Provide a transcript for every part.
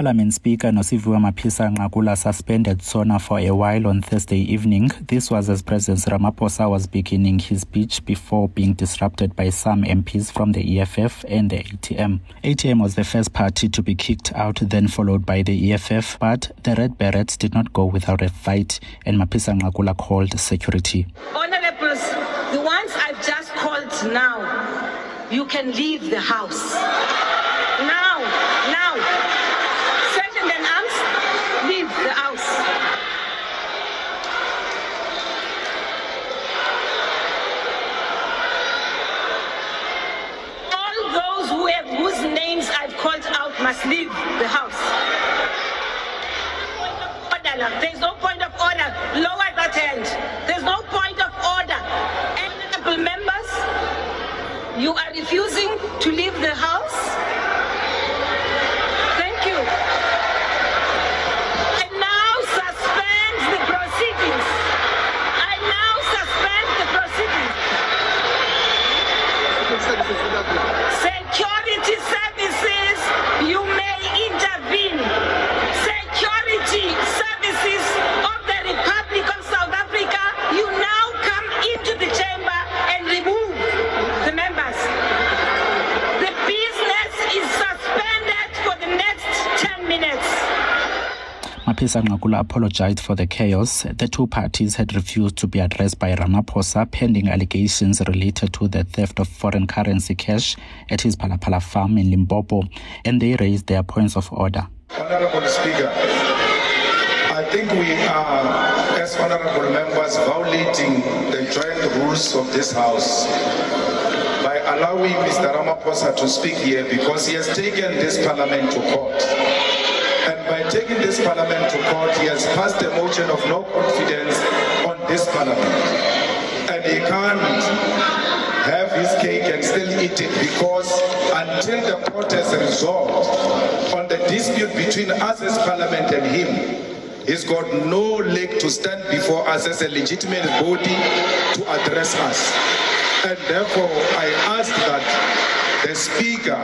Parliament Speaker Nosiviwe Mapisa Nqakula suspended SONA for a while on Thursday evening. This was as President Ramaphosa was beginning his speech before being disrupted by some MPs from the EFF and the ATM. ATM was the first party to be kicked out, then followed by the EFF, but the Red Berets did not go without a fight, and Mapisa Nqakula called security. Honorables, the ones I've just called now, you can leave the house. Now, now. Sergeant and arms, leave the house. All those who have, whose names I've called out must leave the house. There's no point of order. Lower that hand. There's no point of order. Honorable members, you are refusing to leave the house. Mapisa Nqakula apologized for the chaos. The two parties had refused to be addressed by Ramaphosa pending allegations related to the theft of foreign currency cash at his Phala Phala farm in Limpopo, and they raised their points of order. Honorable Speaker, I think we are, as honorable members, violating the joint rules of this House by allowing Mr. Ramaphosa to speak here because he has taken this parliament to court. And by taking this parliament to court, he has passed a motion of no confidence on this parliament. And he can't have his cake and still eat it because until the court has resolved on the dispute between us as parliament and him, he's got no leg to stand before us as a legitimate body to address us. And therefore, I ask that the speaker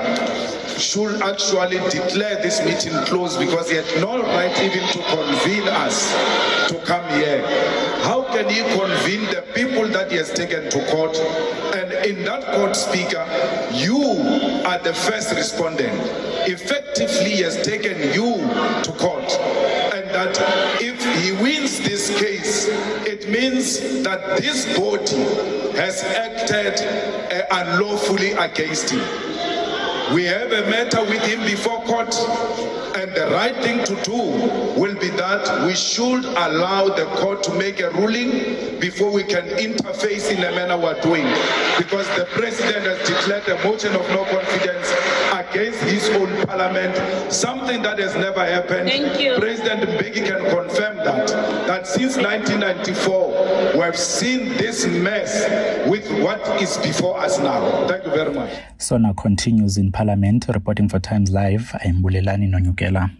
should actually declare this meeting closed because he had no right even to convene us to come here. How can he convene the people that he has taken to court? And in that court, speaker, you are the first respondent. Effectively, he has taken you to court. And that if he wins this case, it means that this body has acted uh, unlawfully against him. We have a matter with him before court, and the right thing to do will be that we should allow the court to make a ruling before we can interface in the manner we're doing. Because the president has declared a motion of no confidence against his own parliament, something that has never happened. Thank you. President Mbeki can confirm that, that since 1994, we have seen this mess with what is before us now. Thank you very much. Sona continues in Parliament. Reporting for Times Live, I'm Bulelani Nonyukela.